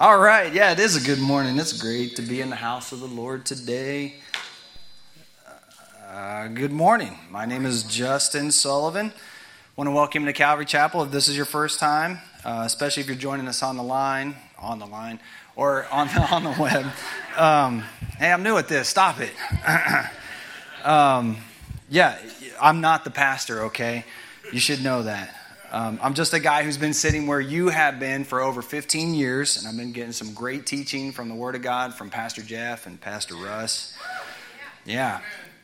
All right, yeah, it is a good morning. It's great to be in the house of the Lord today. Uh, good morning. My name is Justin Sullivan. I want to welcome you to Calvary Chapel. If this is your first time, uh, especially if you're joining us on the line, on the line, or on the, on the web. Um, hey, I'm new at this. Stop it. um, yeah, I'm not the pastor. Okay, you should know that. Um, I'm just a guy who's been sitting where you have been for over 15 years, and I've been getting some great teaching from the Word of God from Pastor Jeff and Pastor Russ. Yeah,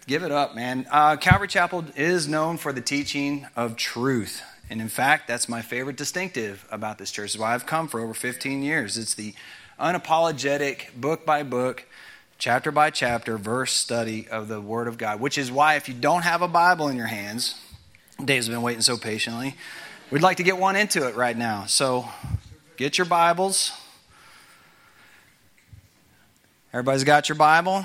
give it up, man. Uh, Calvary Chapel is known for the teaching of truth. And in fact, that's my favorite distinctive about this church. Is why I've come for over 15 years. It's the unapologetic, book by book, chapter by chapter, verse study of the Word of God. Which is why, if you don't have a Bible in your hands, Dave's been waiting so patiently. We'd like to get one into it right now. So get your Bibles. Everybody's got your Bible.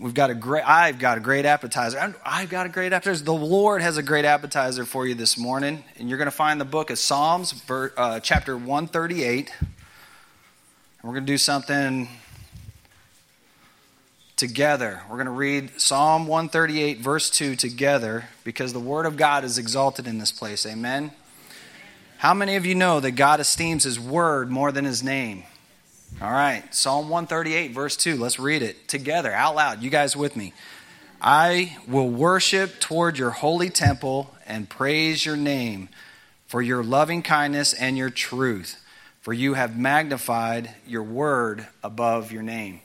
We've got a great, I've got a great appetizer. I've got a great appetizer. The Lord has a great appetizer for you this morning. And you're going to find the book of Psalms, uh, chapter 138. And we're going to do something together. We're going to read Psalm 138, verse 2 together because the Word of God is exalted in this place. Amen. How many of you know that God esteems His word more than His name? All right, Psalm 138, verse 2. Let's read it together, out loud. You guys with me? I will worship toward your holy temple and praise your name for your loving kindness and your truth, for you have magnified your word above your name.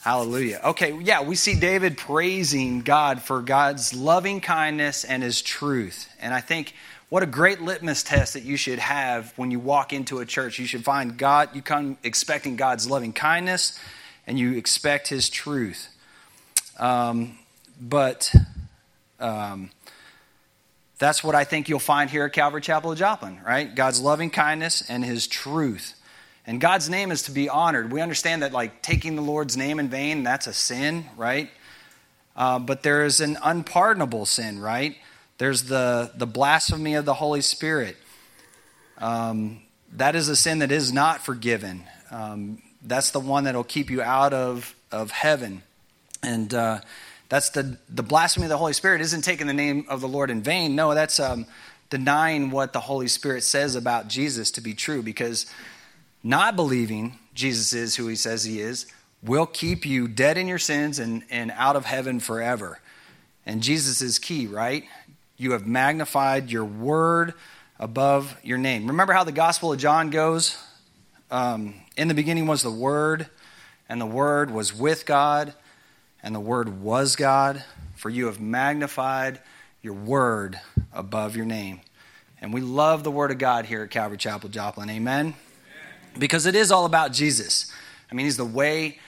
Hallelujah. Okay, yeah, we see David praising God for God's loving kindness and his truth. And I think what a great litmus test that you should have when you walk into a church. You should find God, you come expecting God's loving kindness and you expect His truth. Um, but um, that's what I think you'll find here at Calvary Chapel of Joplin, right? God's loving kindness and His truth. And God's name is to be honored. We understand that, like, taking the Lord's name in vain, that's a sin, right? Uh, but there is an unpardonable sin, right? There's the, the blasphemy of the Holy Spirit. Um, that is a sin that is not forgiven. Um, that's the one that'll keep you out of, of heaven. And uh, that's the, the blasphemy of the Holy Spirit isn't taking the name of the Lord in vain. No, that's um, denying what the Holy Spirit says about Jesus to be true because not believing Jesus is who he says he is will keep you dead in your sins and, and out of heaven forever. And Jesus is key, right? You have magnified your word above your name. Remember how the Gospel of John goes? Um, in the beginning was the Word, and the Word was with God, and the Word was God. For you have magnified your Word above your name. And we love the Word of God here at Calvary Chapel, Joplin. Amen? Amen? Because it is all about Jesus. I mean, He's the way,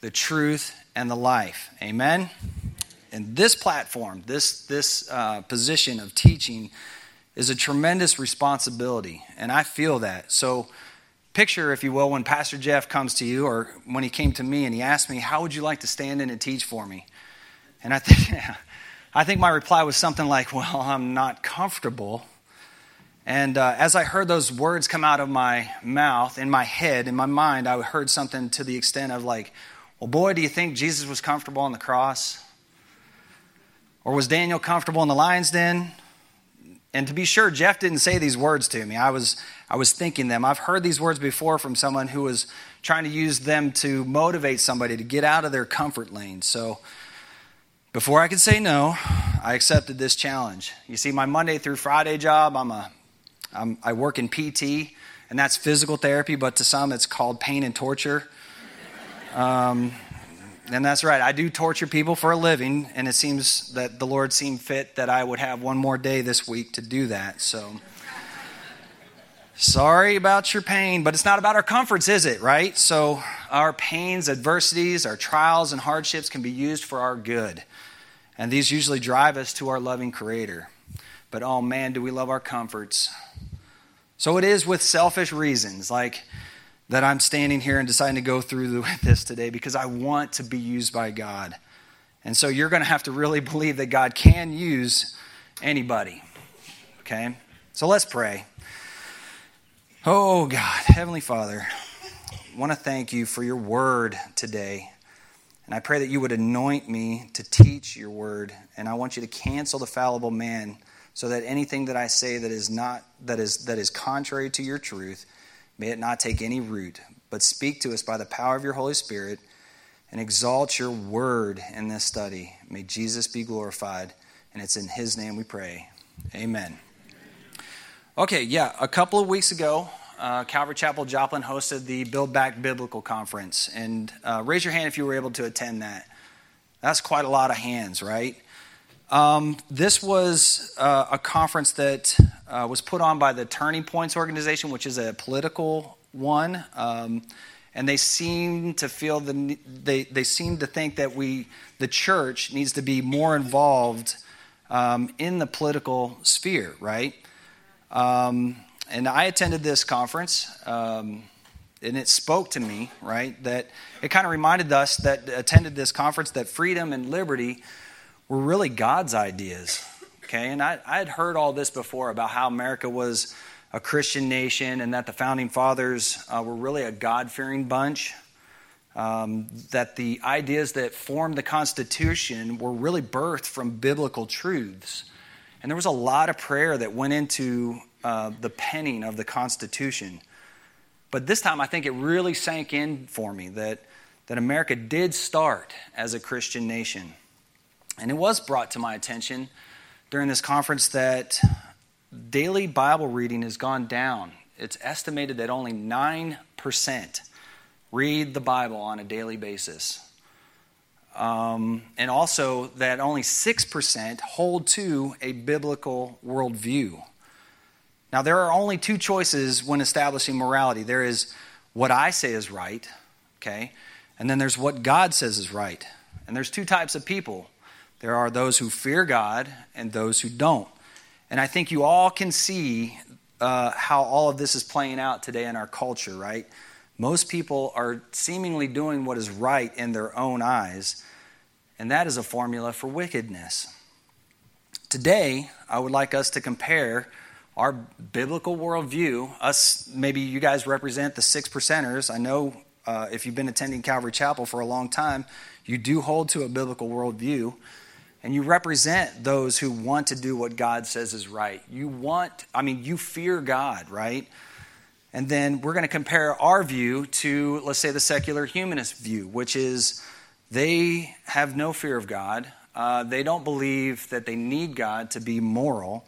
the truth, and the life. Amen? And this platform, this, this uh, position of teaching, is a tremendous responsibility. And I feel that. So, picture, if you will, when Pastor Jeff comes to you, or when he came to me and he asked me, How would you like to stand in and teach for me? And I think, I think my reply was something like, Well, I'm not comfortable. And uh, as I heard those words come out of my mouth, in my head, in my mind, I heard something to the extent of, like, Well, boy, do you think Jesus was comfortable on the cross? Or was Daniel comfortable in the lion's den? And to be sure, Jeff didn't say these words to me. I was, I was thinking them. I've heard these words before from someone who was trying to use them to motivate somebody to get out of their comfort lane. So before I could say no, I accepted this challenge. You see, my Monday through Friday job, I'm a, I'm, I work in PT, and that's physical therapy, but to some it's called pain and torture. Um, and that's right. I do torture people for a living, and it seems that the Lord seemed fit that I would have one more day this week to do that. So, sorry about your pain, but it's not about our comforts, is it, right? So, our pains, adversities, our trials, and hardships can be used for our good. And these usually drive us to our loving Creator. But oh man, do we love our comforts. So, it is with selfish reasons, like that I'm standing here and deciding to go through this today because I want to be used by God. And so you're going to have to really believe that God can use anybody. Okay? So let's pray. Oh, God, Heavenly Father, I want to thank you for your word today. And I pray that you would anoint me to teach your word. And I want you to cancel the fallible man so that anything that I say that is not that is that is contrary to your truth, may it not take any root, but speak to us by the power of your Holy Spirit and exalt your word in this study. May Jesus be glorified. And it's in his name we pray. Amen. Okay, yeah, a couple of weeks ago, uh, Calvary Chapel Joplin hosted the Build Back Biblical Conference. And uh, raise your hand if you were able to attend that. That's quite a lot of hands, right? Um, this was uh, a conference that uh, was put on by the Turning Points organization, which is a political one. Um, and they seem to feel the they, they seem to think that we the church needs to be more involved um, in the political sphere, right? Um, and I attended this conference, um, and it spoke to me, right? That it kind of reminded us that attended this conference that freedom and liberty were really God's ideas. Okay, and I, had heard all this before about how America was a Christian nation and that the founding fathers uh, were really a God fearing bunch. Um, that the ideas that formed the Constitution were really birthed from biblical truths. And there was a lot of prayer that went into uh, the penning of the Constitution. But this time, I think it really sank in for me that, that America did start as a Christian nation. And it was brought to my attention during this conference that daily Bible reading has gone down. It's estimated that only 9% read the Bible on a daily basis. Um, and also that only 6% hold to a biblical worldview. Now, there are only two choices when establishing morality there is what I say is right, okay, and then there's what God says is right. And there's two types of people there are those who fear God and those who don't. And I think you all can see uh, how all of this is playing out today in our culture, right? Most people are seemingly doing what is right in their own eyes, and that is a formula for wickedness. Today, I would like us to compare our biblical worldview. Us, maybe you guys represent the six percenters. I know uh, if you've been attending Calvary Chapel for a long time, you do hold to a biblical worldview and you represent those who want to do what God says is right. You want, I mean, you fear God, right? And then we're going to compare our view to, let's say, the secular humanist view, which is they have no fear of God. Uh, they don't believe that they need God to be moral.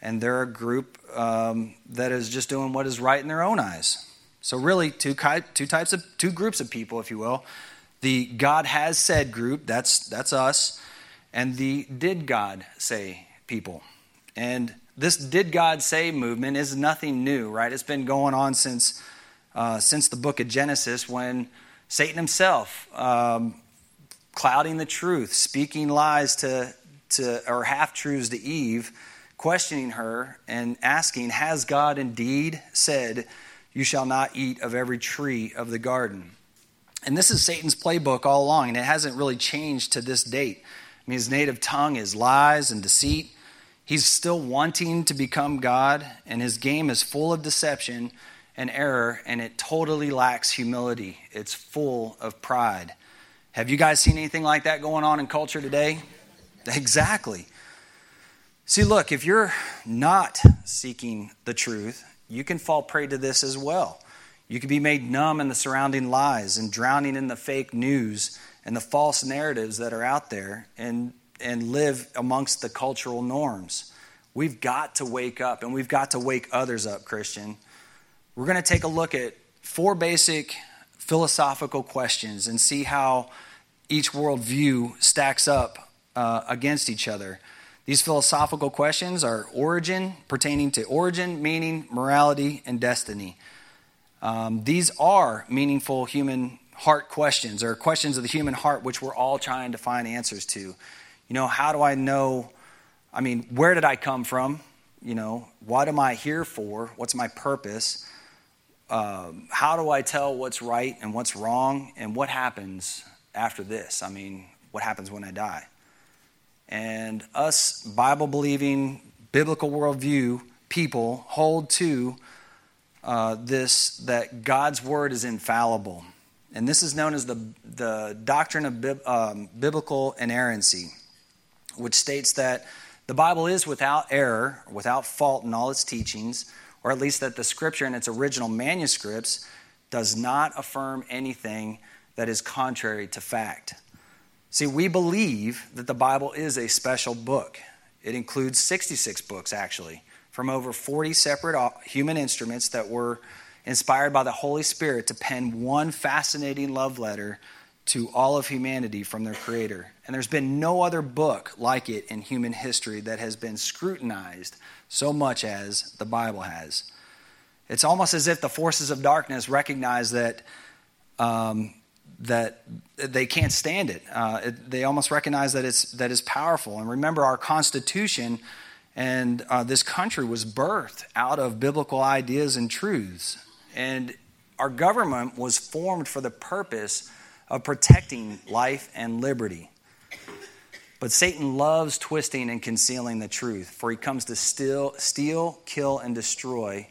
And they're a group um, that is just doing what is right in their own eyes. So, really, two, two types of two groups of people, if you will. The God has said group, that's, that's us and the Did God Say people. And this Did God Say movement is nothing new, right? It's been going on since, uh, since the book of Genesis when Satan himself, um, clouding the truth, speaking lies to, to or half truths to Eve, questioning her and asking, Has God indeed said, You shall not eat of every tree of the garden? And this is Satan's playbook all along, and it hasn't really changed to this date. I mean, his native tongue is lies and deceit. He's still wanting to become God, and his game is full of deception and error, and it totally lacks humility. It's full of pride. Have you guys seen anything like that going on in culture today? Exactly. See, look, if you're not seeking the truth, you can fall prey to this as well. You can be made numb in the surrounding lies and drowning in the fake news and the false narratives that are out there and, and live amongst the cultural norms. We've got to wake up and we've got to wake others up, Christian. We're going to take a look at four basic philosophical questions and see how each worldview stacks up uh, against each other. These philosophical questions are origin, pertaining to origin, meaning, morality, and destiny. Um, these are meaningful human heart questions or questions of the human heart, which we're all trying to find answers to. You know, how do I know? I mean, where did I come from? You know, what am I here for? What's my purpose? Um, how do I tell what's right and what's wrong? And what happens after this? I mean, what happens when I die? And us Bible believing, biblical worldview people hold to uh, this that God's word is infallible. And this is known as the, the doctrine of um, biblical inerrancy, which states that the Bible is without error, without fault in all its teachings, or at least that the scripture in its original manuscripts does not affirm anything that is contrary to fact. See, we believe that the Bible is a special book. It includes 66 books, actually, from over 40 separate human instruments that were inspired by the Holy Spirit to pen one fascinating love letter to all of humanity from their Creator. And there's been no other book like it in human history that has been scrutinized so much as the Bible has. It's almost as if the forces of darkness recognize that. Um, that they can't stand it. Uh, it. They almost recognize that it's that is powerful. And remember, our Constitution and uh, this country was birthed out of biblical ideas and truths. And our government was formed for the purpose of protecting life and liberty. But Satan loves twisting and concealing the truth, for he comes to steal, steal, kill, and destroy.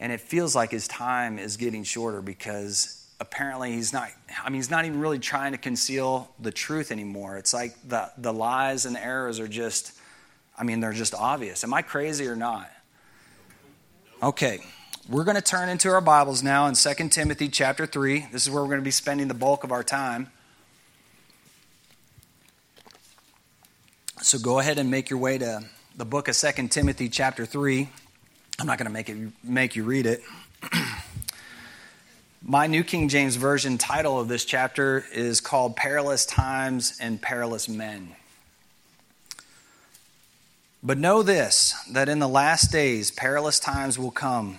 And it feels like his time is getting shorter because apparently he's not, I mean, he's not even really trying to conceal the truth anymore. It's like the, the lies and errors are just, I mean, they're just obvious. Am I crazy or not? Okay. We're going to turn into our Bibles now in 2 Timothy chapter 3. This is where we're going to be spending the bulk of our time. So go ahead and make your way to the book of 2 Timothy chapter 3. I'm not going to make it make you read it. My New King James Version title of this chapter is called Perilous Times and Perilous Men. But know this that in the last days perilous times will come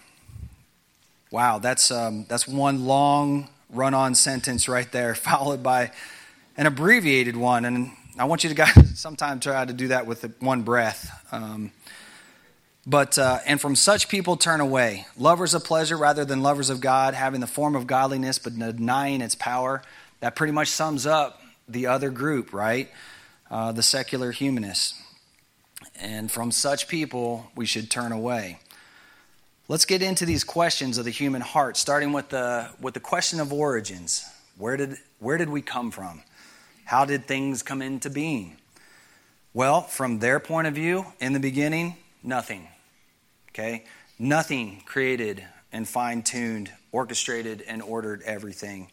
Wow, that's, um, that's one long run on sentence right there, followed by an abbreviated one. And I want you to guys sometime try to do that with one breath. Um, but, uh, and from such people turn away, lovers of pleasure rather than lovers of God, having the form of godliness but denying its power. That pretty much sums up the other group, right? Uh, the secular humanists. And from such people, we should turn away. Let's get into these questions of the human heart, starting with the, with the question of origins. Where did, where did we come from? How did things come into being? Well, from their point of view, in the beginning, nothing. Okay? Nothing created and fine tuned, orchestrated, and ordered everything.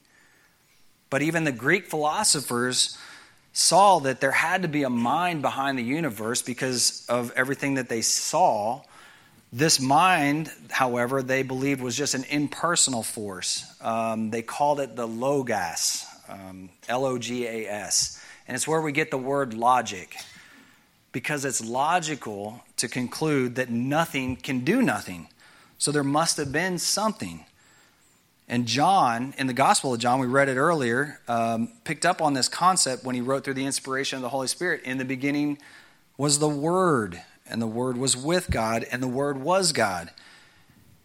But even the Greek philosophers saw that there had to be a mind behind the universe because of everything that they saw this mind, however, they believed was just an impersonal force. Um, they called it the logos, um, L O G A S. And it's where we get the word logic, because it's logical to conclude that nothing can do nothing. So there must have been something. And John, in the Gospel of John, we read it earlier, um, picked up on this concept when he wrote through the inspiration of the Holy Spirit. In the beginning was the Word, and the Word was with God, and the Word was God.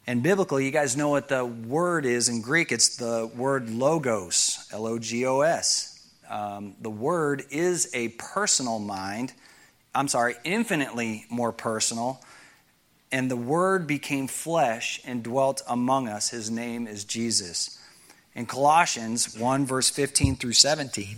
And biblically, you guys know what the word is in Greek. It's the word logos, L O G O S. Um, the word is a personal mind. I'm sorry, infinitely more personal. And the word became flesh and dwelt among us. His name is Jesus. In Colossians 1, verse 15 through 17,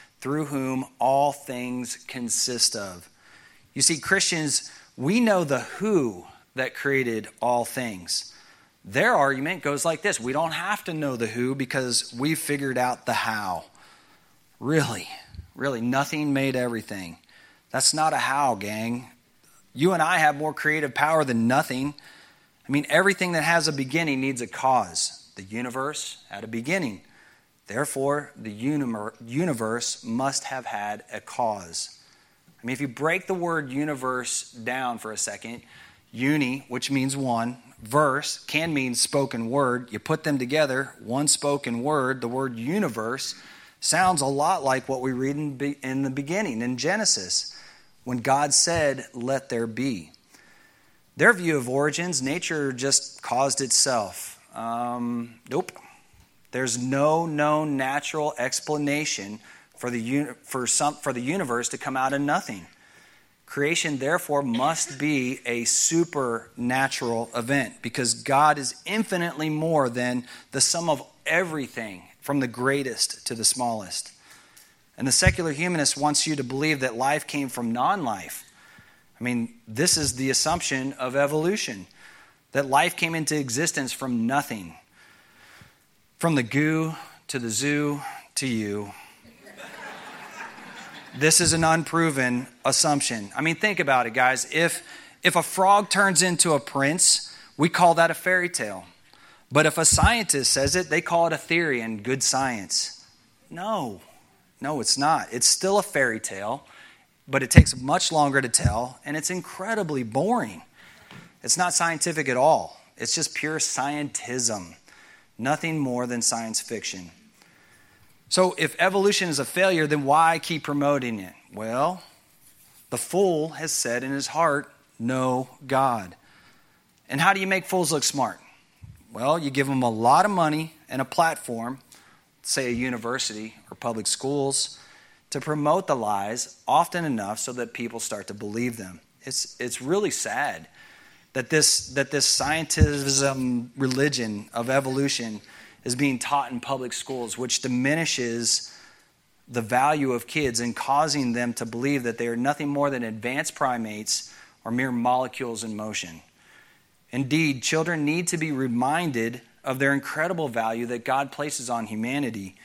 through whom all things consist of. You see, Christians, we know the who that created all things, Their argument goes like this We don't have to know the who because we figured out the how. Really, really, nothing made everything. That's not a how, gang. You and I have more creative power than nothing. I mean, everything that has a beginning needs a cause. The universe had a beginning. Therefore, the universe must have had a cause. I mean, if you break the word universe down for a second, uni, which means one, verse can mean spoken word. You put them together, one spoken word, the word universe sounds a lot like what we read in, the beginning in Genesis when God said, Let there be. Their view of origins, nature just caused itself. Um, nope. There's no known natural explanation for the, for, some, for the universe to come out of nothing. Creation, therefore, must be a supernatural event because God is infinitely more than the sum of everything, from the greatest to the smallest. And the secular humanist wants you to believe that life came from non life. I mean, this is the assumption of evolution that life came into existence from nothing. From the goo to the zoo to you, this is an unproven assumption. I mean, think about it, guys. If, if a frog turns into a prince, we call that a fairy tale. But if a scientist says it, they call it a theory and good science. No, no, it's not. It's still a fairy tale, but it takes much longer to tell, and it's incredibly boring. It's not scientific at all, it's just pure scientism, nothing more than science fiction. So, if evolution is a failure, then why keep promoting it? Well, the fool has said in his heart, No God. And how do you make fools look smart? Well, you give them a lot of money and a platform, say a university or public schools, to promote the lies often enough so that people start to believe them. It's, it's really sad that this, that this scientism religion of evolution is being taught in public schools, which diminishes the value of kids and causing them to believe that they are nothing more than advanced primates or mere molecules in motion. Indeed, children need to be reminded of their incredible value that God places on humanity.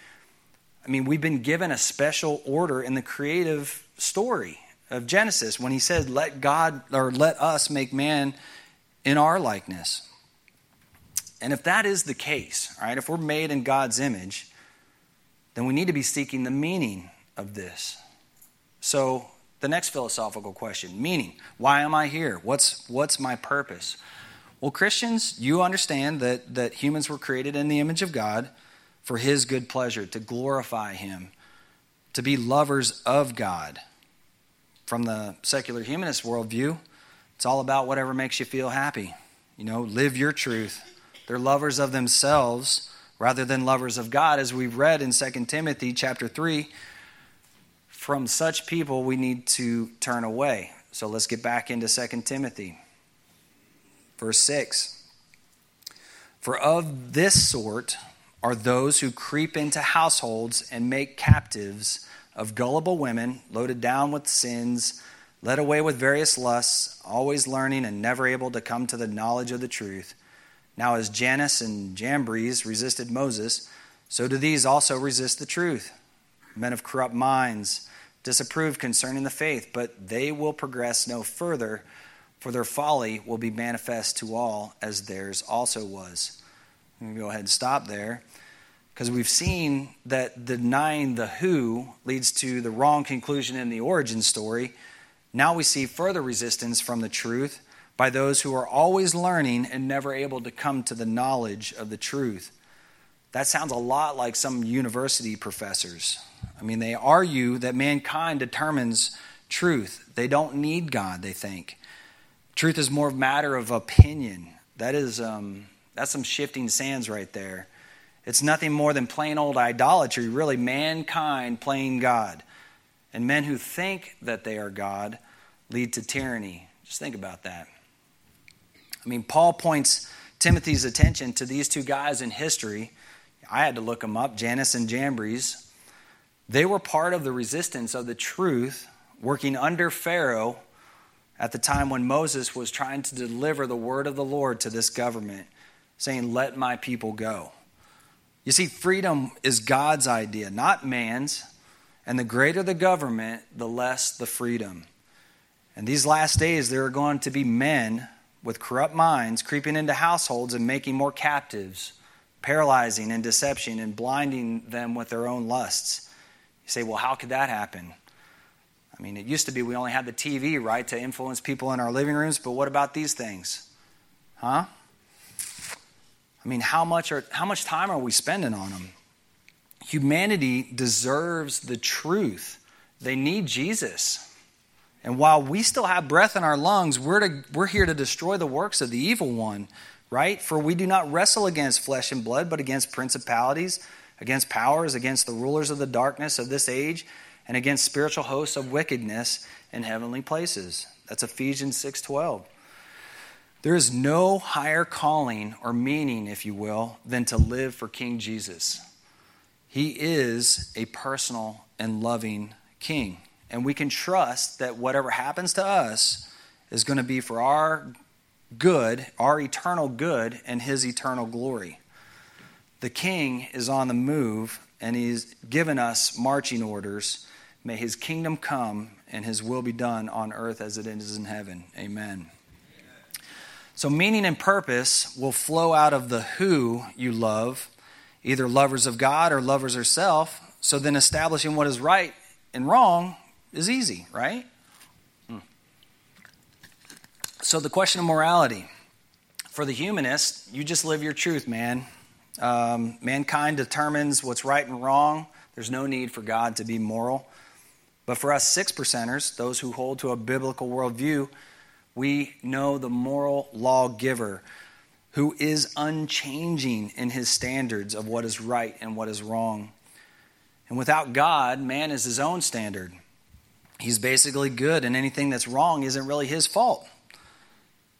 I mean, we've been given a special order in the creative story of Genesis when he said, Let God or let us make man in our likeness. And if that is the case, right, if we're made in God's image, then we need to be seeking the meaning of this. So, the next philosophical question meaning. Why am I here? What's, what's my purpose? Well, Christians, you understand that, that humans were created in the image of God for His good pleasure, to glorify Him, to be lovers of God. From the secular humanist worldview, it's all about whatever makes you feel happy. You know, live your truth, they're lovers of themselves rather than lovers of God, as we've read in 2 Timothy chapter 3. From such people, we need to turn away. So let's get back into 2 Timothy. Verse 6 For of this sort are those who creep into households and make captives of gullible women, loaded down with sins, led away with various lusts, always learning and never able to come to the knowledge of the truth. Now, as Jannes and Jambres resisted Moses, so do these also resist the truth. Men of corrupt minds disapprove concerning the faith, but they will progress no further, for their folly will be manifest to all, as theirs also was. I'm go ahead and stop there because we've seen that denying the who leads to the wrong conclusion in the origin story. Now we see further resistance from the truth by those who are always learning and never able to come to the knowledge of the truth. That sounds a lot like some university professors. I mean, they argue that mankind determines truth. They don't need God, they think. Truth is more a matter of opinion. That is, um, that's some shifting sands right there. It's nothing more than plain old idolatry, really, mankind playing God. And men who think that they are God lead to tyranny. Just think about that. I mean, Paul points Timothy's attention to these two guys in history. I had to look them up Jannes and Jambres. They were part of the resistance of the truth, working under Pharaoh at the time when Moses was trying to deliver the word of the Lord to this government. saying, Let my people go. You see, freedom is God's idea, not man's. And the greater the government, the less the freedom. And these last days, there are going to be men with corrupt minds creeping into households and making more captives, paralyzing and deception, and blinding them with their own lusts. You say, well, how could that happen? I mean, it used to be we only had the TV, right, to influence people in our living rooms, but what about these things? Huh? I mean, how much, are, how much time are we spending on them? Humanity deserves the truth. They need Jesus. And while we still have breath in our lungs, we're, to, we're here to destroy the works of the evil one, right? For we do not wrestle against flesh and blood, but against principalities, against powers, against the rulers of the darkness of this age, and against spiritual hosts of wickedness in heavenly places. That's Ephesians 6:12. There is no higher calling or meaning, if you will, than to live for King Jesus. He is a personal and loving king. And we can trust that whatever happens to us is going to be for our good, our eternal good, and his eternal glory. The king is on the move, and he's given us marching orders. May his kingdom come and his will be done on earth as it is in heaven. Amen. So, meaning and purpose will flow out of the who you love, either lovers of God or lovers of self. So, then establishing what is right and wrong is easy, right? Hmm. So, the question of morality. For the humanist, you just live your truth, man. Um, mankind determines what's right and wrong. There's no need for God to be moral. But for us six percenters, those who hold to a biblical worldview, we know the moral lawgiver who is unchanging in his standards of what is right and what is wrong. And without God, man is his own standard. He's basically good, and anything that's wrong isn't really his fault.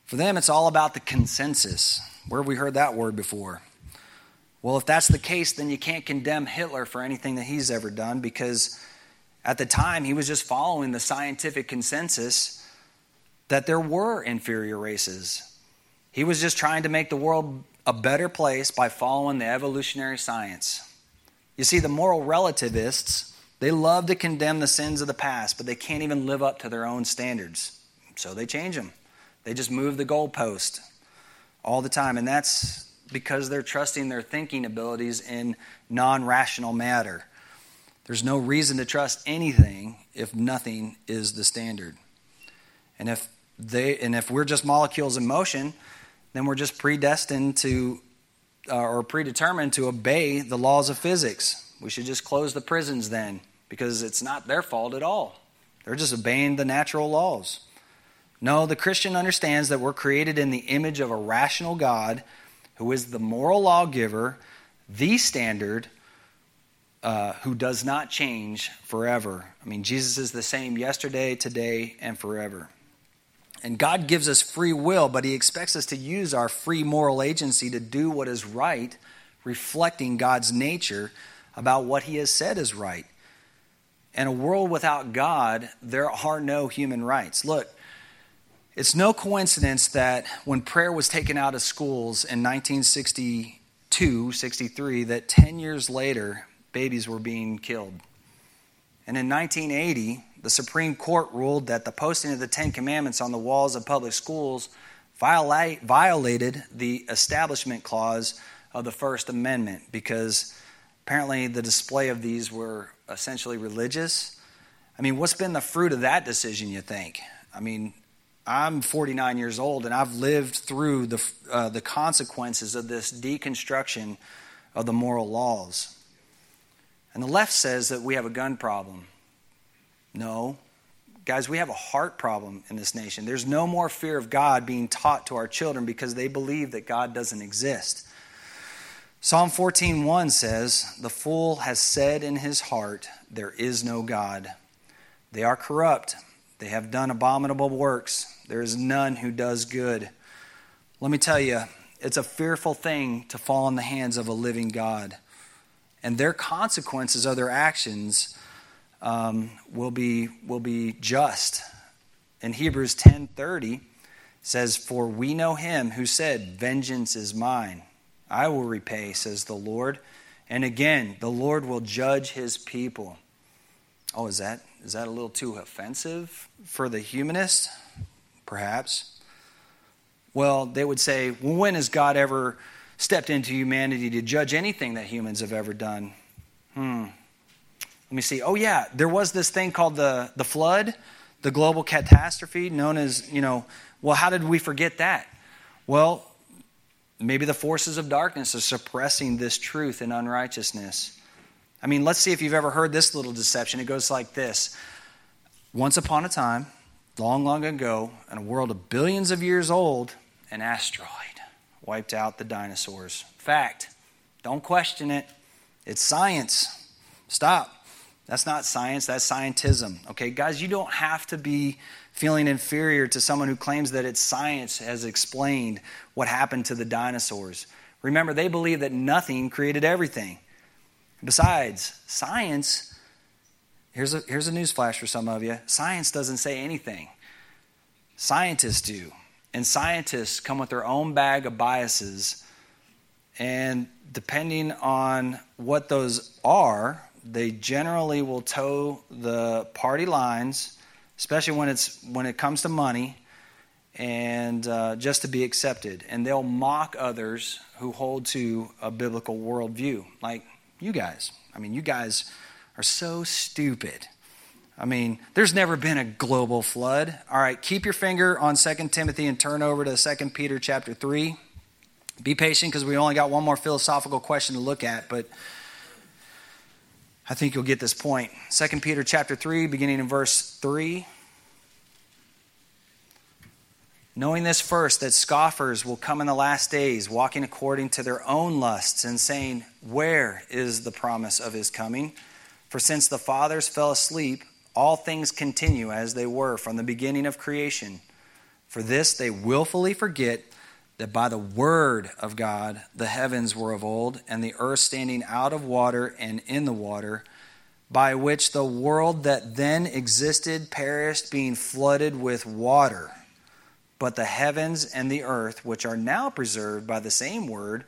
For them, it's all about the consensus. Where have we heard that word before? Well, if that's the case, then you can't condemn Hitler for anything that he's ever done because at the time he was just following the scientific consensus that there were inferior races. He was just trying to make the world a better place by following the evolutionary science. You see, the moral relativists, they love to condemn the sins of the past, but they can't even live up to their own standards. So they change them. They just move the goalpost all the time. And that's because they're trusting their thinking abilities in non rational matter. There's no reason to trust anything if nothing is the standard. And if they and if we're just molecules in motion, then we're just predestined to uh, or predetermined to obey the laws of physics. We should just close the prisons then because it's not their fault at all. They're just obeying the natural laws. No, the Christian understands that we're created in the image of a rational God who is the moral lawgiver, the standard, uh, who does not change forever. I mean, Jesus is the same yesterday, today, and forever. And God gives us free will, but He expects us to use our free moral agency to do what is right, reflecting God's nature about what He has said is right. In a world without God, there are no human rights. Look, it's no coincidence that when prayer was taken out of schools in 1962, 63, that 10 years later, babies were being killed. And in 1980, the Supreme Court ruled that the posting of the Ten Commandments on the walls of public schools violate, violated the Establishment Clause of the First Amendment because apparently the display of these were essentially religious. I mean, what's been the fruit of that decision, you think? I mean, I'm 49 years old and I've lived through the, uh, the consequences of this deconstruction of the moral laws. And the left says that we have a gun problem. No. Guys, we have a heart problem in this nation. There's no more fear of God being taught to our children because they believe that God doesn't exist. Psalm 14:1 says, "The fool has said in his heart, there is no God. They are corrupt. They have done abominable works. There is none who does good." Let me tell you, it's a fearful thing to fall in the hands of a living God. And their consequences of their actions um, will be will be just. In Hebrews 10:30 says, For we know him who said, Vengeance is mine. I will repay, says the Lord. And again, the Lord will judge his people. Oh, is that is that a little too offensive for the humanist? Perhaps. Well, they would say, when has God ever stepped into humanity to judge anything that humans have ever done? Hmm. Let me see. Oh, yeah, there was this thing called the, the flood, the global catastrophe, known as, you know, well, how did we forget that? Well, maybe the forces of darkness are suppressing this truth and unrighteousness. I mean, let's see if you've ever heard this little deception. It goes like this Once upon a time, long, long ago, in a world of billions of years old, an asteroid wiped out the dinosaurs. Fact. Don't question it. It's science. Stop. That's not science, that's scientism. Okay, guys, you don't have to be feeling inferior to someone who claims that it's science has explained what happened to the dinosaurs. Remember, they believe that nothing created everything. Besides, science, here's a, here's a news flash for some of you science doesn't say anything, scientists do. And scientists come with their own bag of biases. And depending on what those are, they generally will toe the party lines, especially when, it's, when it comes to money, and uh, just to be accepted. And they'll mock others who hold to a biblical worldview, like you guys. I mean, you guys are so stupid. I mean, there's never been a global flood. All right, keep your finger on 2 Timothy and turn over to 2 Peter chapter 3. Be patient because we only got one more philosophical question to look at, but I think you'll get this point. 2 Peter chapter 3, beginning in verse 3. Knowing this first, that scoffers will come in the last days, walking according to their own lusts, and saying, Where is the promise of his coming? For since the fathers fell asleep, all things continue as they were from the beginning of creation. For this they willfully forget that by the word of God the heavens were of old, and the earth standing out of water and in the water, by which the world that then existed perished, being flooded with water. But the heavens and the earth, which are now preserved by the same word,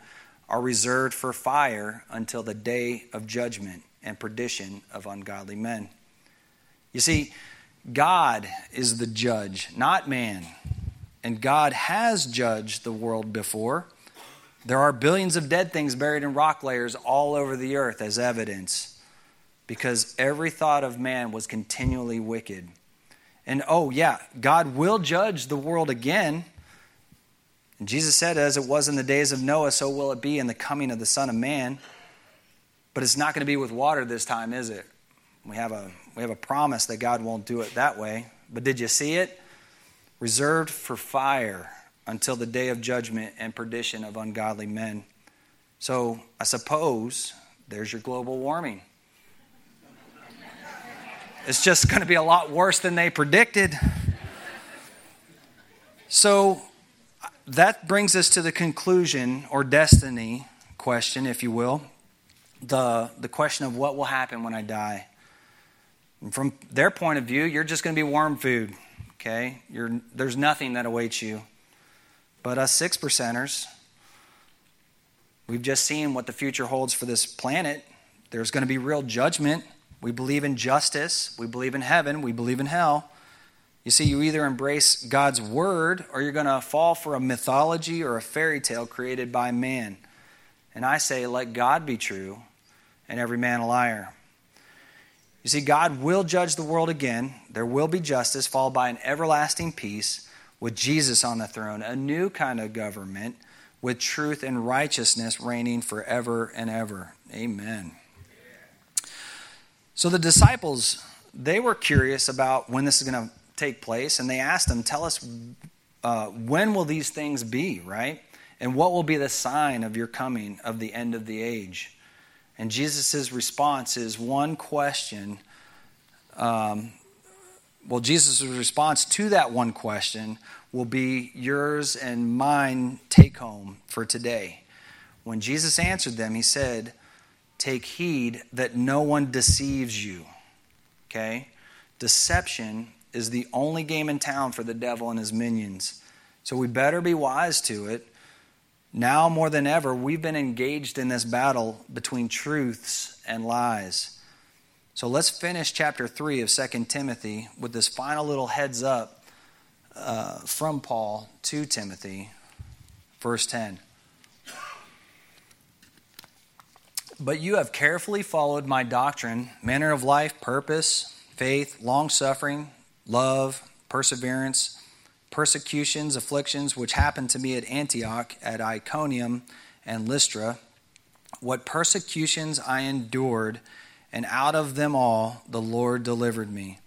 are reserved for fire until the day of judgment and perdition of ungodly men. You see, God is the judge, not man. And God has judged the world before. There are billions of dead things buried in rock layers all over the earth as evidence because every thought of man was continually wicked. And oh, yeah, God will judge the world again. And Jesus said, As it was in the days of Noah, so will it be in the coming of the Son of Man. But it's not going to be with water this time, is it? We have a, we have a promise that God won't do it that way. But did you see it? Reserved for fire until the day of judgment and perdition of ungodly men. So I suppose there's your global warming. It's just going to be a lot worse than they predicted. So that brings us to the conclusion or destiny question, if you will. The, the question of what will happen when I die. And from their point of view, you're just going to be worm food, okay? You're, there's nothing that awaits you. But us six percenters, we've just seen what the future holds for this planet. There's going to be real judgment. We believe in justice, we believe in heaven, we believe in hell. You see, you either embrace God's word or you're going to fall for a mythology or a fairy tale created by man. And I say, let God be true and every man a liar. You see, God will judge the world again. There will be justice, followed by an everlasting peace with Jesus on the throne, a new kind of government with truth and righteousness reigning forever and ever. Amen. So the disciples, they were curious about when this is going to take place, and they asked him, Tell us, uh, when will these things be, right? And what will be the sign of your coming of the end of the age? And Jesus' response is one question. Um, well, Jesus' response to that one question will be yours and mine take home for today. When Jesus answered them, he said, Take heed that no one deceives you. Okay? Deception is the only game in town for the devil and his minions. So we better be wise to it. Now more than ever, we've been engaged in this battle between truths and lies. So let's finish chapter 3 of 2 Timothy with this final little heads up uh, from Paul to Timothy, verse 10. But you have carefully followed my doctrine, manner of life, purpose, faith, long suffering, love, perseverance, persecutions, afflictions, which happened to me at Antioch, at Iconium, and Lystra. What persecutions I endured, and out of them all the Lord delivered me.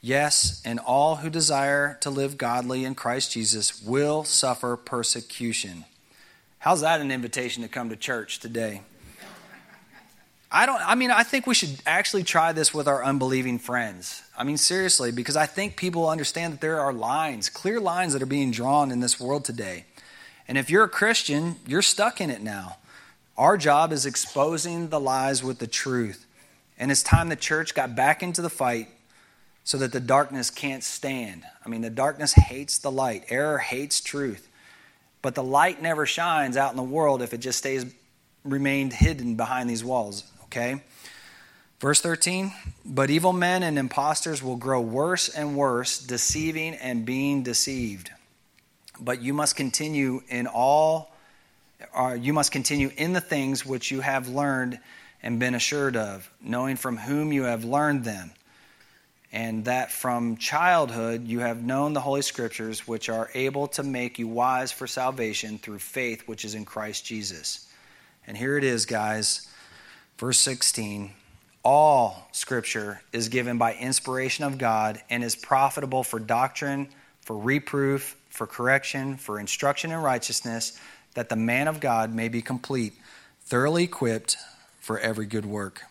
Yes, and all who desire to live godly in Christ Jesus will suffer persecution. How's that an invitation to come to church today? I don't, I mean, I think we should actually try this with our unbelieving friends. I mean, seriously, because I think people understand that there are lines, clear lines that are being drawn in this world today. And if you're a Christian, you're stuck in it now. Our job is exposing the lies with the truth. And it's time the church got back into the fight so that the darkness can't stand. I mean, the darkness hates the light, error hates truth. But the light never shines out in the world if it just stays remained hidden behind these walls. Okay? Verse 13, but evil men and impostors will grow worse and worse, deceiving and being deceived. But you must continue in all, uh, you must continue in the things which you have learned and been assured of, knowing from whom you have learned them, and that from childhood you have known the Holy Scriptures, which are able to make you wise for salvation through faith which is in Christ Jesus. And here it is, guys Verse 16 All scripture is given by inspiration of God and is profitable for doctrine, for reproof, for correction, for instruction in righteousness, that the man of God may be complete, thoroughly equipped for every good work.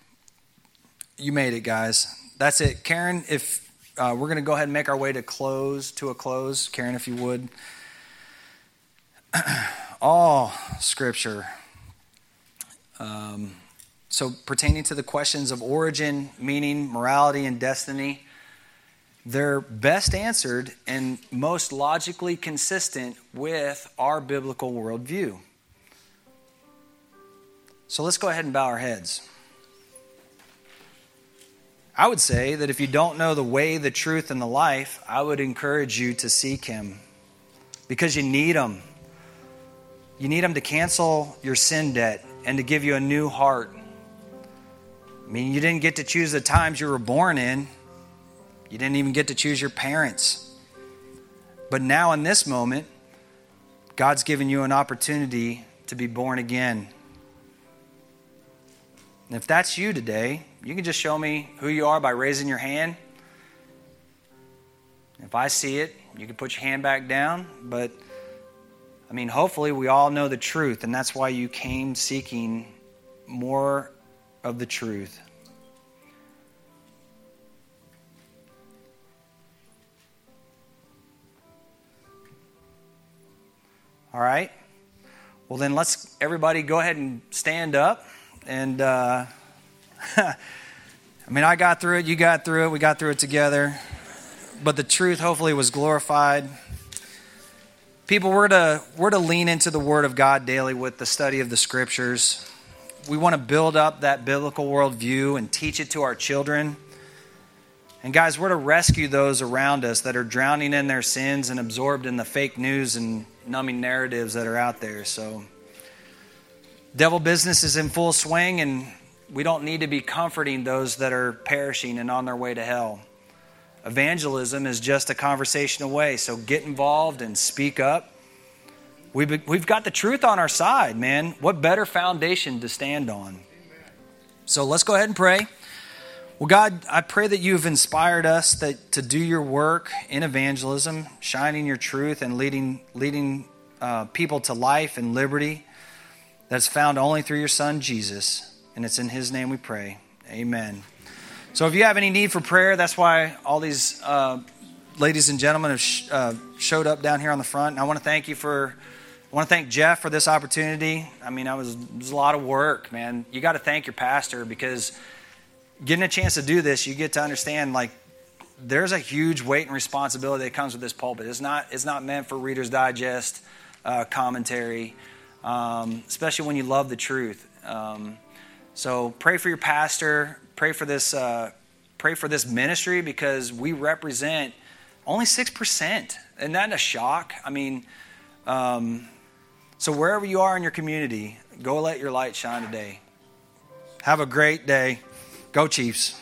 You made it, guys. That's it. Karen, if uh, we're going to go ahead and make our way to close, to a close. Karen, if you would. All scripture. Um, so, pertaining to the questions of origin, meaning, morality, and destiny, they're best answered and most logically consistent with our biblical worldview. So, let's go ahead and bow our heads. I would say that if you don't know the way, the truth, and the life, I would encourage you to seek Him because you need Him. You need Him to cancel your sin debt and to give you a new heart I mean, you didn't get to choose the times you were born in, you didn't even get to choose your parents. But now, in this moment, God's given you an opportunity to be born again. And if that's you today, you can just show me who you are by raising your hand. If I see it, you can put your hand back down. But, I mean, hopefully, we all know the truth, and that's why you came seeking more of the truth. All right? Well, then let's everybody go ahead and stand up. And, uh, I mean, I got through it, you got through it, we got through it together. But the truth hopefully was glorified. People, we're to, we're to lean into the Word of God daily with the study of the Scriptures we want to build up that biblical worldview and teach it to our children. And guys, we're to rescue those around us that are drowning in their sins and absorbed in the fake news and numbing narratives that are out there. So, devil business is in full swing, and we don't need to be comforting those that are perishing and on their way to hell. Evangelism is just a conversation away. So, get involved and speak up We've, we've got the truth on our side, man. What better foundation to stand on? So let's go ahead and pray. Well, God, I pray that you've inspired us that, to do your work in evangelism, shining your truth and leading, leading uh, people to life and liberty that's found only through your Son, Jesus. And it's in his name we pray. Amen. So if you have any need for prayer, that's why all these uh, ladies and gentlemen have sh- uh, showed up down here on the front. And I want to thank you for want to thank Jeff for this opportunity. I mean, I was, it was a lot of work, man. You got to thank your pastor because getting a chance to do this, you get to understand like there's a huge weight and responsibility that comes with this pulpit. It's not, it's not meant for Reader's Digest uh, commentary, um, especially when you love the truth. Um, so pray for your pastor. Pray for this. Uh, pray for this ministry because we represent only six percent. Isn't that a shock? I mean, um, so wherever you are in your community, go let your light shine today. Have a great day. Go Chiefs.